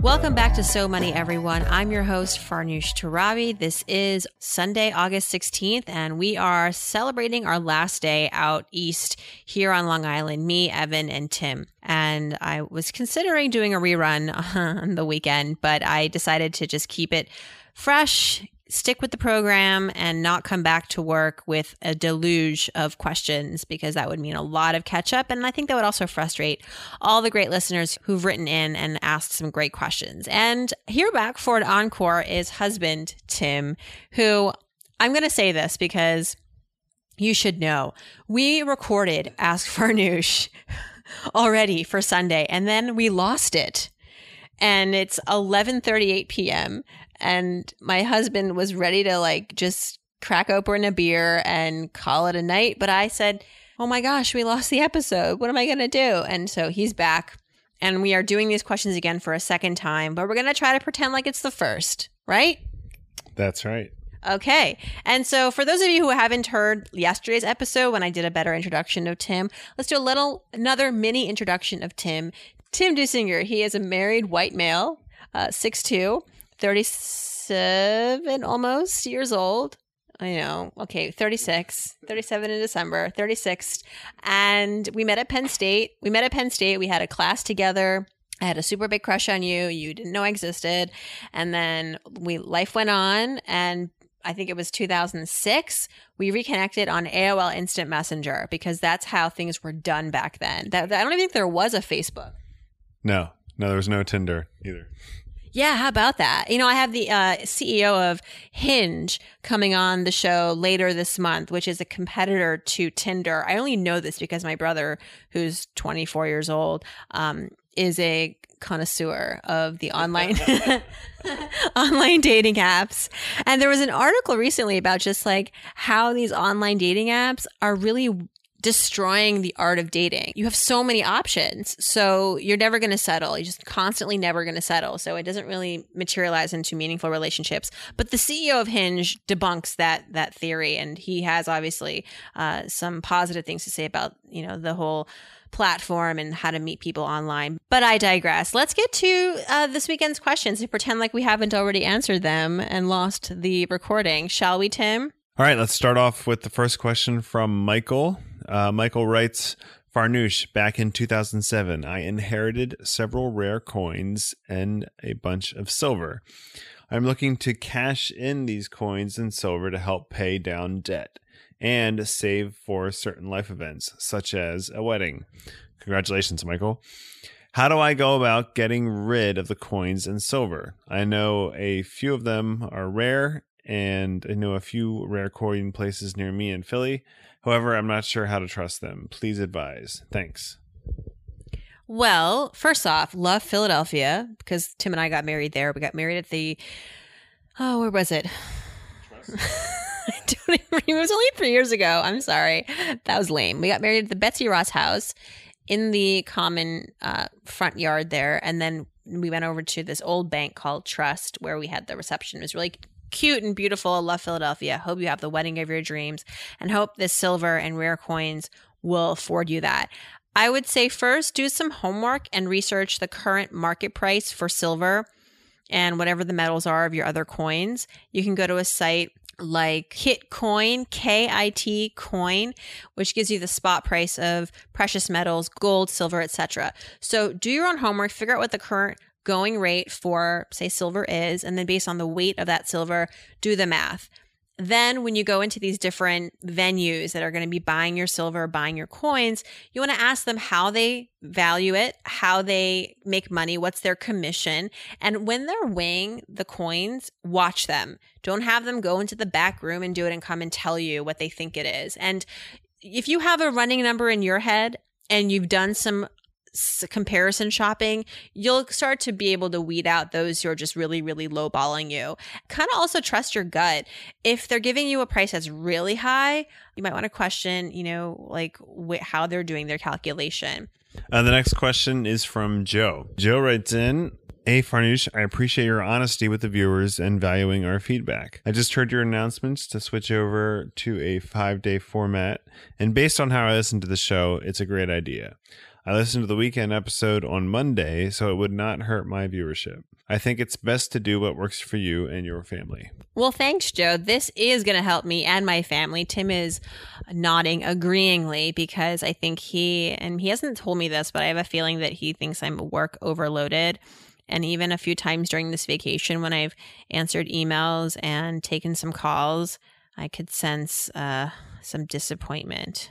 Welcome back to So Money, everyone. I'm your host, Farnoosh Torabi. This is Sunday, August 16th, and we are celebrating our last day out east here on Long Island, me, Evan, and Tim. And I was considering doing a rerun on the weekend, but I decided to just keep it fresh, stick with the program and not come back to work with a deluge of questions because that would mean a lot of catch up. And I think that would also frustrate all the great listeners who've written in and asked some great questions. And here back for an encore is husband Tim, who I'm going to say this because you should know we recorded Ask Farnoosh already for Sunday and then we lost it and it's 11:38 p.m and my husband was ready to like just crack open a beer and call it a night. But I said, Oh my gosh, we lost the episode. What am I going to do? And so he's back and we are doing these questions again for a second time, but we're going to try to pretend like it's the first, right? That's right. Okay. And so for those of you who haven't heard yesterday's episode when I did a better introduction of Tim, let's do a little, another mini introduction of Tim. Tim Dusinger, he is a married white male, uh, 6'2", 37 almost years old. I know. Okay, 36, 37 in December, 36. And we met at Penn State. We met at Penn State. We had a class together. I had a super big crush on you. You didn't know I existed. And then we life went on and I think it was 2006, we reconnected on AOL Instant Messenger because that's how things were done back then. That, I don't even think there was a Facebook. No, no, there was no Tinder either. Yeah, how about that? You know, I have the uh, CEO of Hinge coming on the show later this month, which is a competitor to Tinder. I only know this because my brother, who's 24 years old, um, is a connoisseur of the online online dating apps. And there was an article recently about just like how these online dating apps are really destroying the art of dating. You have so many options. So you're never going to settle. You're just constantly never going to settle. So it doesn't really materialize into meaningful relationships. But the CEO of Hinge debunks that that theory and he has obviously uh, some positive things to say about, you know, the whole platform and how to meet people online. But I digress. Let's get to uh, this weekend's questions and pretend like we haven't already answered them and lost the recording. Shall we, Tim? All right, let's start off with the first question from Michael. Uh, Michael writes Farnoosh, back in 2007, I inherited several rare coins and a bunch of silver. I'm looking to cash in these coins and silver to help pay down debt and save for certain life events, such as a wedding. Congratulations, Michael. How do I go about getting rid of the coins and silver? I know a few of them are rare and I know a few rare coin places near me in Philly. However, I'm not sure how to trust them. Please advise. Thanks. Well, first off, love Philadelphia because Tim and I got married there. We got married at the oh, where was it? I don't even, it was only three years ago. I'm sorry, that was lame. We got married at the Betsy Ross house in the common uh, front yard there, and then we went over to this old bank called Trust where we had the reception. It was really cute and beautiful. I love Philadelphia. Hope you have the wedding of your dreams and hope this silver and rare coins will afford you that. I would say first do some homework and research the current market price for silver and whatever the metals are of your other coins. You can go to a site like Kitcoin, K I T coin, which gives you the spot price of precious metals, gold, silver, etc. So do your own homework, figure out what the current going rate for, say, silver is, and then based on the weight of that silver, do the math. Then, when you go into these different venues that are going to be buying your silver, buying your coins, you want to ask them how they value it, how they make money, what's their commission. And when they're weighing the coins, watch them. Don't have them go into the back room and do it and come and tell you what they think it is. And if you have a running number in your head and you've done some comparison shopping, you'll start to be able to weed out those who are just really, really lowballing you. Kind of also trust your gut. If they're giving you a price that's really high, you might want to question, you know, like wh- how they're doing their calculation. Uh, the next question is from Joe. Joe writes in, Hey Farnoosh, I appreciate your honesty with the viewers and valuing our feedback. I just heard your announcements to switch over to a five day format, and based on how I listened to the show, it's a great idea. I listened to the weekend episode on Monday, so it would not hurt my viewership. I think it's best to do what works for you and your family. Well, thanks, Joe. This is going to help me and my family. Tim is nodding agreeingly because I think he, and he hasn't told me this, but I have a feeling that he thinks I'm work overloaded. And even a few times during this vacation, when I've answered emails and taken some calls, I could sense uh, some disappointment.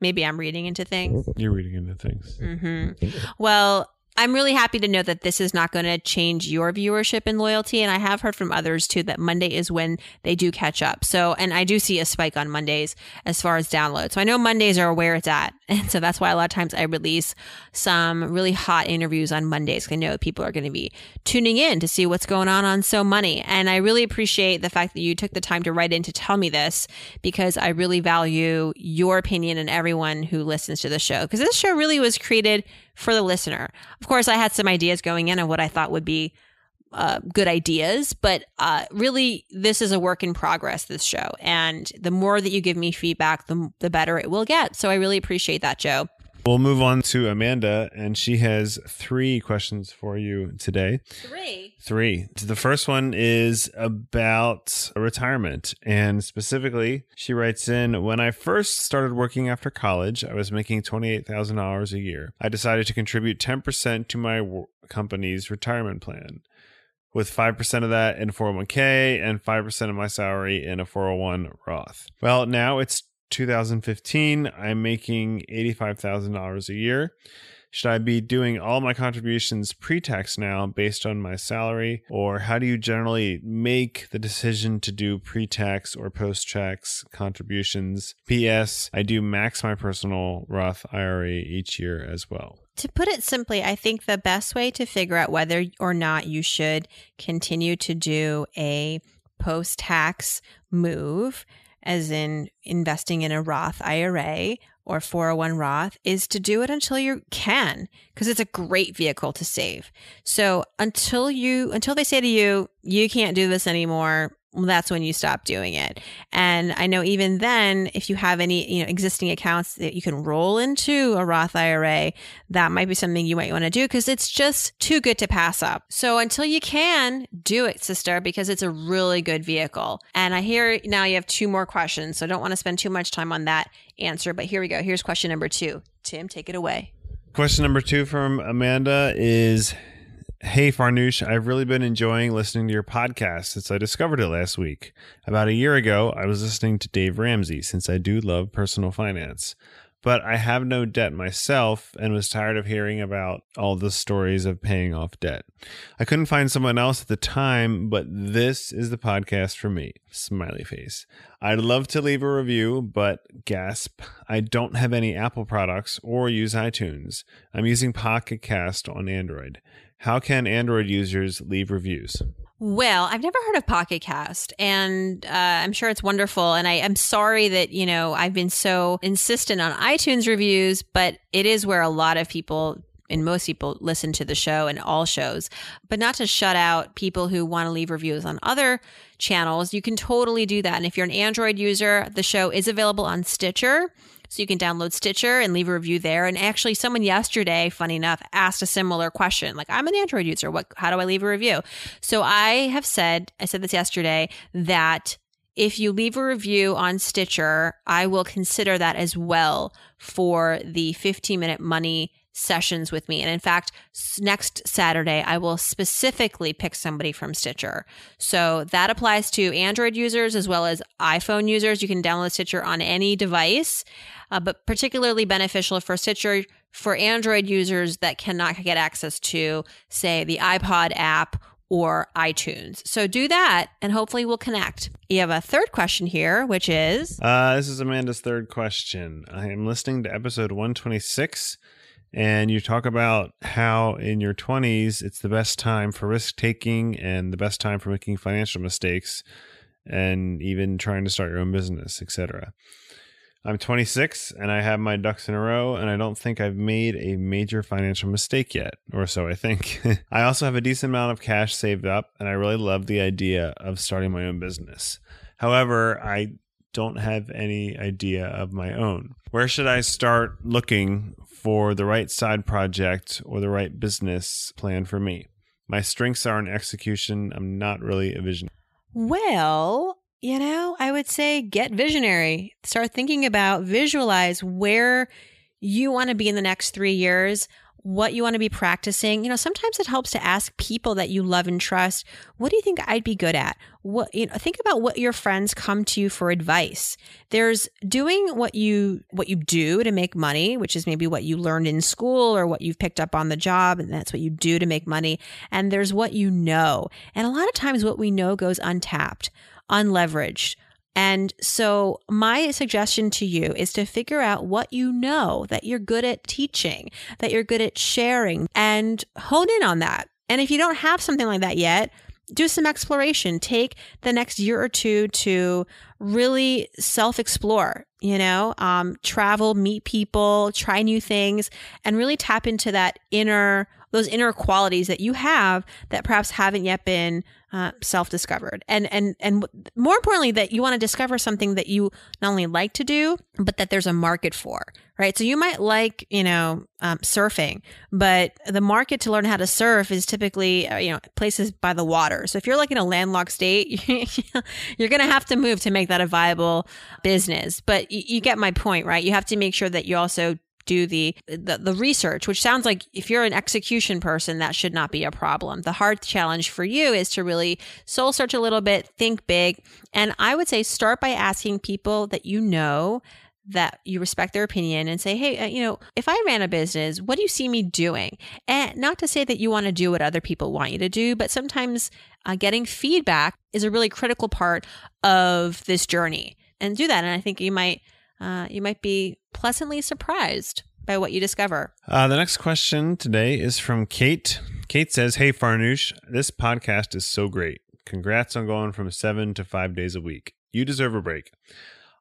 Maybe I'm reading into things. You're reading into things. hmm Well, I'm really happy to know that this is not going to change your viewership and loyalty. And I have heard from others too that Monday is when they do catch up. So, and I do see a spike on Mondays as far as downloads. So I know Mondays are where it's at. And so that's why a lot of times I release some really hot interviews on Mondays. I know people are going to be tuning in to see what's going on on So Money. And I really appreciate the fact that you took the time to write in to tell me this because I really value your opinion and everyone who listens to the show. Because this show really was created for the listener. Of course, I had some ideas going in on what I thought would be uh, good ideas, but uh, really, this is a work in progress. This show, and the more that you give me feedback, the the better it will get. So I really appreciate that, Joe. We'll move on to Amanda, and she has three questions for you today. Three. Three. The first one is about retirement. And specifically, she writes in When I first started working after college, I was making $28,000 a year. I decided to contribute 10% to my company's retirement plan, with 5% of that in 401k and 5% of my salary in a 401 Roth. Well, now it's 2015. I'm making $85,000 a year. Should I be doing all my contributions pre tax now based on my salary? Or how do you generally make the decision to do pre tax or post tax contributions? P.S. I do max my personal Roth IRA each year as well. To put it simply, I think the best way to figure out whether or not you should continue to do a post tax move, as in investing in a Roth IRA or 401 Roth, is to do it until you can, because it's a great vehicle to save. So until you, until they say to you, you can't do this anymore, that's when you stop doing it. And I know even then, if you have any you know existing accounts that you can roll into a Roth IRA, that might be something you might want to do because it's just too good to pass up. So until you can, do it, sister, because it's a really good vehicle. And I hear now you have two more questions, so I don't want to spend too much time on that answer. But here we go. Here's question number two. Tim, take it away. Question number two from Amanda is Hey Farnoosh, I've really been enjoying listening to your podcast since I discovered it last week. About a year ago, I was listening to Dave Ramsey since I do love personal finance. But I have no debt myself and was tired of hearing about all the stories of paying off debt. I couldn't find someone else at the time, but this is the podcast for me. Smiley face. I'd love to leave a review, but gasp, I don't have any Apple products or use iTunes. I'm using Pocket Cast on Android. How can Android users leave reviews? Well, I've never heard of Pocket Cast, and uh, I'm sure it's wonderful. And I am sorry that you know I've been so insistent on iTunes reviews, but it is where a lot of people and most people listen to the show and all shows, but not to shut out people who want to leave reviews on other channels. You can totally do that. And if you're an Android user, the show is available on Stitcher. So you can download Stitcher and leave a review there. And actually, someone yesterday, funny enough, asked a similar question. Like, I'm an Android user. What? How do I leave a review? So I have said, I said this yesterday, that if you leave a review on Stitcher, I will consider that as well for the 15 minute money sessions with me. And in fact, next Saturday, I will specifically pick somebody from Stitcher. So that applies to Android users as well as iPhone users. You can download Stitcher on any device, uh, but particularly beneficial for Stitcher for Android users that cannot get access to, say, the iPod app or iTunes. So do that and hopefully we'll connect. You have a third question here, which is uh, This is Amanda's third question. I am listening to episode 126 And you talk about how in your 20s, it's the best time for risk taking and the best time for making financial mistakes and even trying to start your own business, etc. I'm 26 and I have my ducks in a row, and I don't think I've made a major financial mistake yet, or so I think. I also have a decent amount of cash saved up, and I really love the idea of starting my own business. However, I don't have any idea of my own. Where should I start looking for the right side project or the right business plan for me? My strengths are in execution. I'm not really a visionary. Well, you know, I would say get visionary. Start thinking about, visualize where you want to be in the next three years, what you want to be practicing. You know, sometimes it helps to ask people that you love and trust, what do you think I'd be good at? What you know, think about what your friends come to you for advice. There's doing what you what you do to make money, which is maybe what you learned in school or what you've picked up on the job and that's what you do to make money. And there's what you know. And a lot of times what we know goes untapped unleveraged. And so, my suggestion to you is to figure out what you know that you're good at teaching, that you're good at sharing, and hone in on that. And if you don't have something like that yet, do some exploration. Take the next year or two to really self explore, you know, um, travel, meet people, try new things, and really tap into that inner, those inner qualities that you have that perhaps haven't yet been uh, self-discovered. And and and more importantly that you want to discover something that you not only like to do but that there's a market for right? So you might like you know um, surfing but the market to learn how to surf is typically uh, you know places by the water. So if you're like in a landlocked state you're going to have to move to make that a viable business. But you, you get my point right? You have to make sure that you also do the, the, the research, which sounds like if you're an execution person, that should not be a problem. The hard challenge for you is to really soul search a little bit, think big, and I would say start by asking people that you know that you respect their opinion and say, hey, uh, you know, if I ran a business, what do you see me doing? And not to say that you want to do what other people want you to do, but sometimes uh, getting feedback is a really critical part of this journey. And do that, and I think you might uh, you might be pleasantly surprised by what you discover. Uh, the next question today is from Kate. Kate says, Hey, Farnoosh, this podcast is so great. Congrats on going from seven to five days a week. You deserve a break.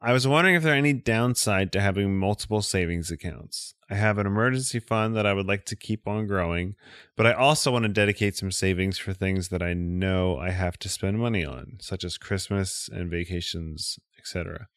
I was wondering if there are any downside to having multiple savings accounts. I have an emergency fund that I would like to keep on growing, but I also want to dedicate some savings for things that I know I have to spend money on, such as Christmas and vacations, etc.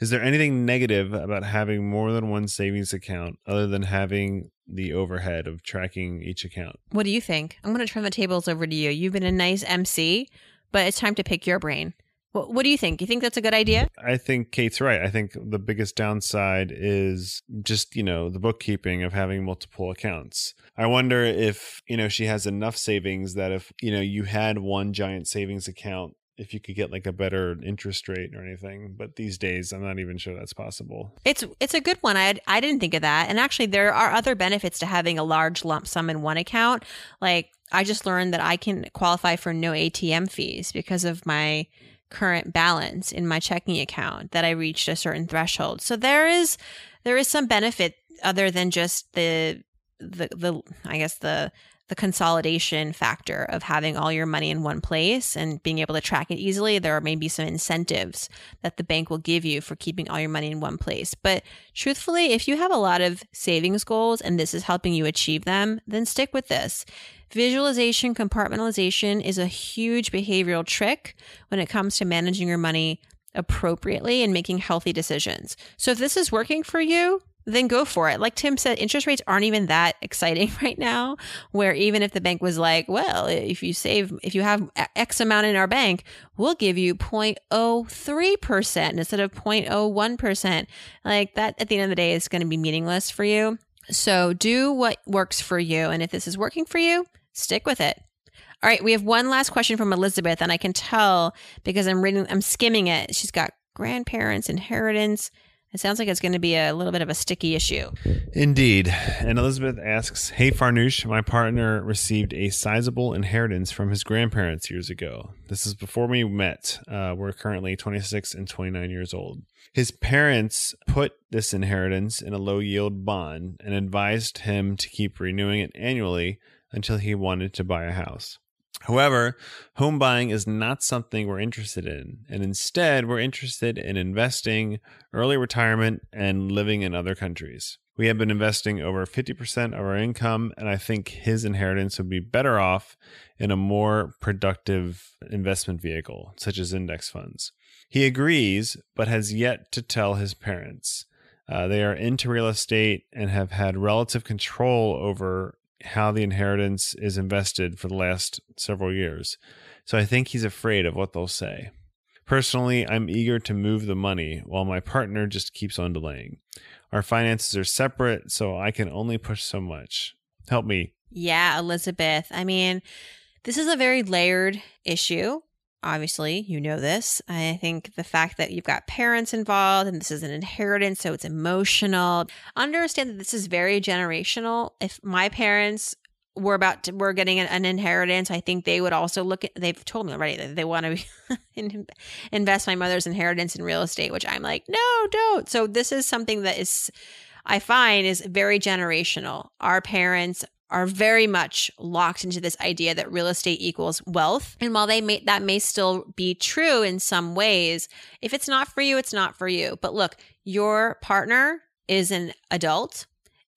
Is there anything negative about having more than one savings account other than having the overhead of tracking each account? What do you think? I'm going to turn the tables over to you. You've been a nice MC, but it's time to pick your brain. What, what do you think? You think that's a good idea? I think Kate's right. I think the biggest downside is just, you know, the bookkeeping of having multiple accounts. I wonder if, you know, she has enough savings that if, you know, you had one giant savings account if you could get like a better interest rate or anything but these days i'm not even sure that's possible. It's it's a good one. I i didn't think of that. And actually there are other benefits to having a large lump sum in one account. Like i just learned that i can qualify for no atm fees because of my current balance in my checking account that i reached a certain threshold. So there is there is some benefit other than just the the the i guess the the consolidation factor of having all your money in one place and being able to track it easily. There are maybe some incentives that the bank will give you for keeping all your money in one place. But truthfully, if you have a lot of savings goals and this is helping you achieve them, then stick with this. Visualization compartmentalization is a huge behavioral trick when it comes to managing your money appropriately and making healthy decisions. So if this is working for you, then go for it. Like Tim said, interest rates aren't even that exciting right now. Where even if the bank was like, well, if you save, if you have X amount in our bank, we'll give you 0.03% instead of 0.01%. Like that at the end of the day is going to be meaningless for you. So do what works for you. And if this is working for you, stick with it. All right, we have one last question from Elizabeth, and I can tell because I'm reading, I'm skimming it. She's got grandparents, inheritance, It sounds like it's going to be a little bit of a sticky issue. Indeed. And Elizabeth asks Hey, Farnoosh, my partner received a sizable inheritance from his grandparents years ago. This is before we met. Uh, we're currently 26 and 29 years old. His parents put this inheritance in a low yield bond and advised him to keep renewing it annually until he wanted to buy a house. However, home buying is not something we're interested in, and instead, we're interested in investing, early retirement, and living in other countries. We have been investing over 50% of our income, and I think his inheritance would be better off in a more productive investment vehicle, such as index funds. He agrees, but has yet to tell his parents. Uh, they are into real estate and have had relative control over how the inheritance is invested for the last several years. So I think he's afraid of what they'll say. Personally, I'm eager to move the money while my partner just keeps on delaying. Our finances are separate, so I can only push so much. Help me. Yeah, Elizabeth. I mean, this is a very layered issue obviously you know this i think the fact that you've got parents involved and this is an inheritance so it's emotional. Understand that this is very generational. If my parents were about to, were getting an, an inheritance i think they would also look at they've told me already that they want to invest my mother's inheritance in real estate which i'm like no don't. So this is something that is I find is very generational. Our parents are very much locked into this idea that real estate equals wealth. And while they may that may still be true in some ways, if it's not for you, it's not for you. But look, your partner is an adult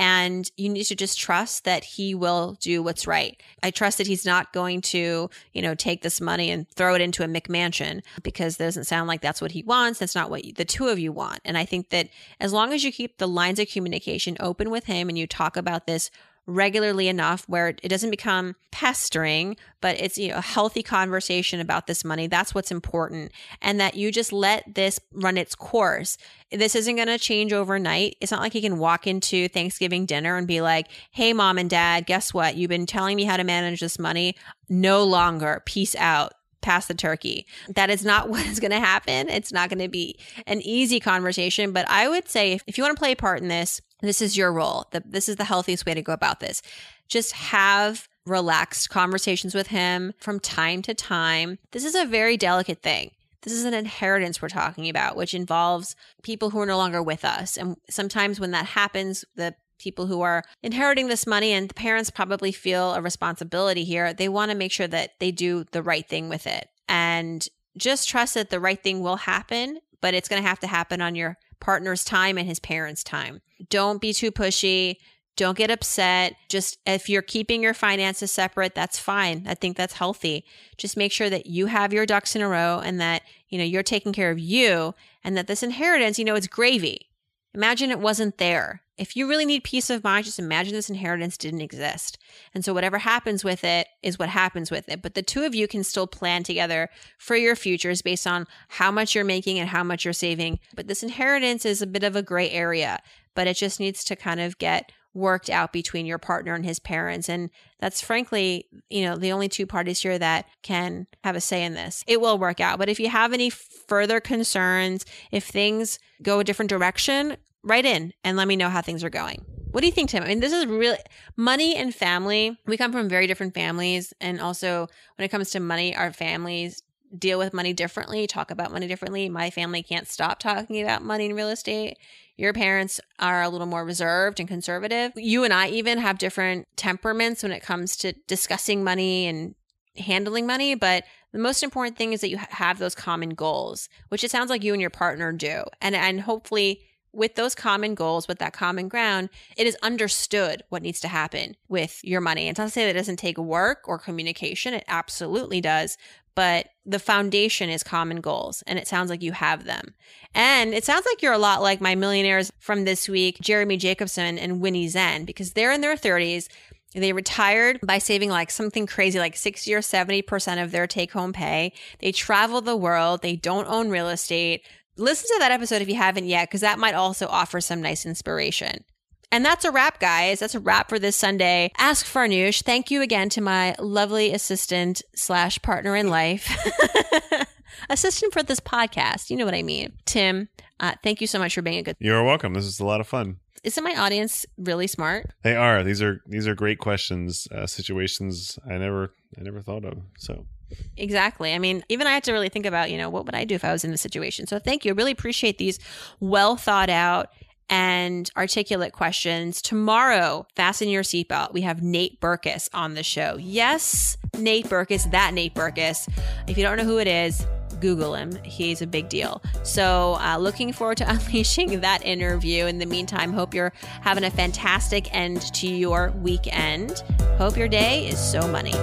and you need to just trust that he will do what's right. I trust that he's not going to, you know, take this money and throw it into a McMansion because it doesn't sound like that's what he wants. That's not what the two of you want. And I think that as long as you keep the lines of communication open with him and you talk about this regularly enough where it doesn't become pestering, but it's you know a healthy conversation about this money. That's what's important. And that you just let this run its course. This isn't going to change overnight. It's not like you can walk into Thanksgiving dinner and be like, "Hey mom and dad, guess what? You've been telling me how to manage this money. No longer. Peace out." Pass the turkey. That is not what is going to happen. It's not going to be an easy conversation, but I would say if, if you want to play a part in this, this is your role. The, this is the healthiest way to go about this. Just have relaxed conversations with him from time to time. This is a very delicate thing. This is an inheritance we're talking about, which involves people who are no longer with us. And sometimes when that happens, the people who are inheriting this money and the parents probably feel a responsibility here, they want to make sure that they do the right thing with it. And just trust that the right thing will happen, but it's going to have to happen on your partner's time and his parents' time. Don't be too pushy. Don't get upset. Just if you're keeping your finances separate, that's fine. I think that's healthy. Just make sure that you have your ducks in a row and that, you know, you're taking care of you and that this inheritance, you know, it's gravy. Imagine it wasn't there. If you really need peace of mind, just imagine this inheritance didn't exist. And so whatever happens with it is what happens with it. But the two of you can still plan together for your futures based on how much you're making and how much you're saving. But this inheritance is a bit of a gray area, but it just needs to kind of get worked out between your partner and his parents. And that's frankly, you know, the only two parties here that can have a say in this. It will work out. But if you have any further concerns, if things go a different direction, write in and let me know how things are going. What do you think, Tim? I mean, this is really money and family. We come from very different families. And also, when it comes to money, our families deal with money differently, talk about money differently. My family can't stop talking about money and real estate. Your parents are a little more reserved and conservative. You and I even have different temperaments when it comes to discussing money and handling money. But the most important thing is that you have those common goals, which it sounds like you and your partner do. And, and hopefully, with those common goals, with that common ground, it is understood what needs to happen with your money. And it's not to say that it doesn't take work or communication, it absolutely does. But the foundation is common goals, and it sounds like you have them. And it sounds like you're a lot like my millionaires from this week, Jeremy Jacobson and Winnie Tseng, because they're in their 30s. They retired by saving like something crazy, like 60 or 70% of their take home pay. They travel the world. They don't own real estate listen to that episode if you haven't yet, because that might also offer some nice inspiration. And that's a wrap, guys. That's a wrap for this Sunday. Ask Farnoosh. Thank you again to my lovely assistant slash partner in life. assistant for this podcast. You know what I mean. Tim, Uh, thank you so much for being a good. You're welcome. This is a lot of fun. Isn't my audience really smart? They are. These are these are great questions, uh, situations I never I never thought of. So Exactly. I mean, even I had to really think about, you know, what would I do if I was in this situation? So thank you. I really appreciate these well thought out and articulate questions. Tomorrow, fasten your seatbelt. We have Nate Berkus on the show. Yes, Nate Berkus, that Nate Berkus. If you don't know who it is, Google him. He's a big deal. So, uh, looking forward to unleashing that interview. In the meantime, hope you're having a fantastic end to your weekend. Hope your day is so money.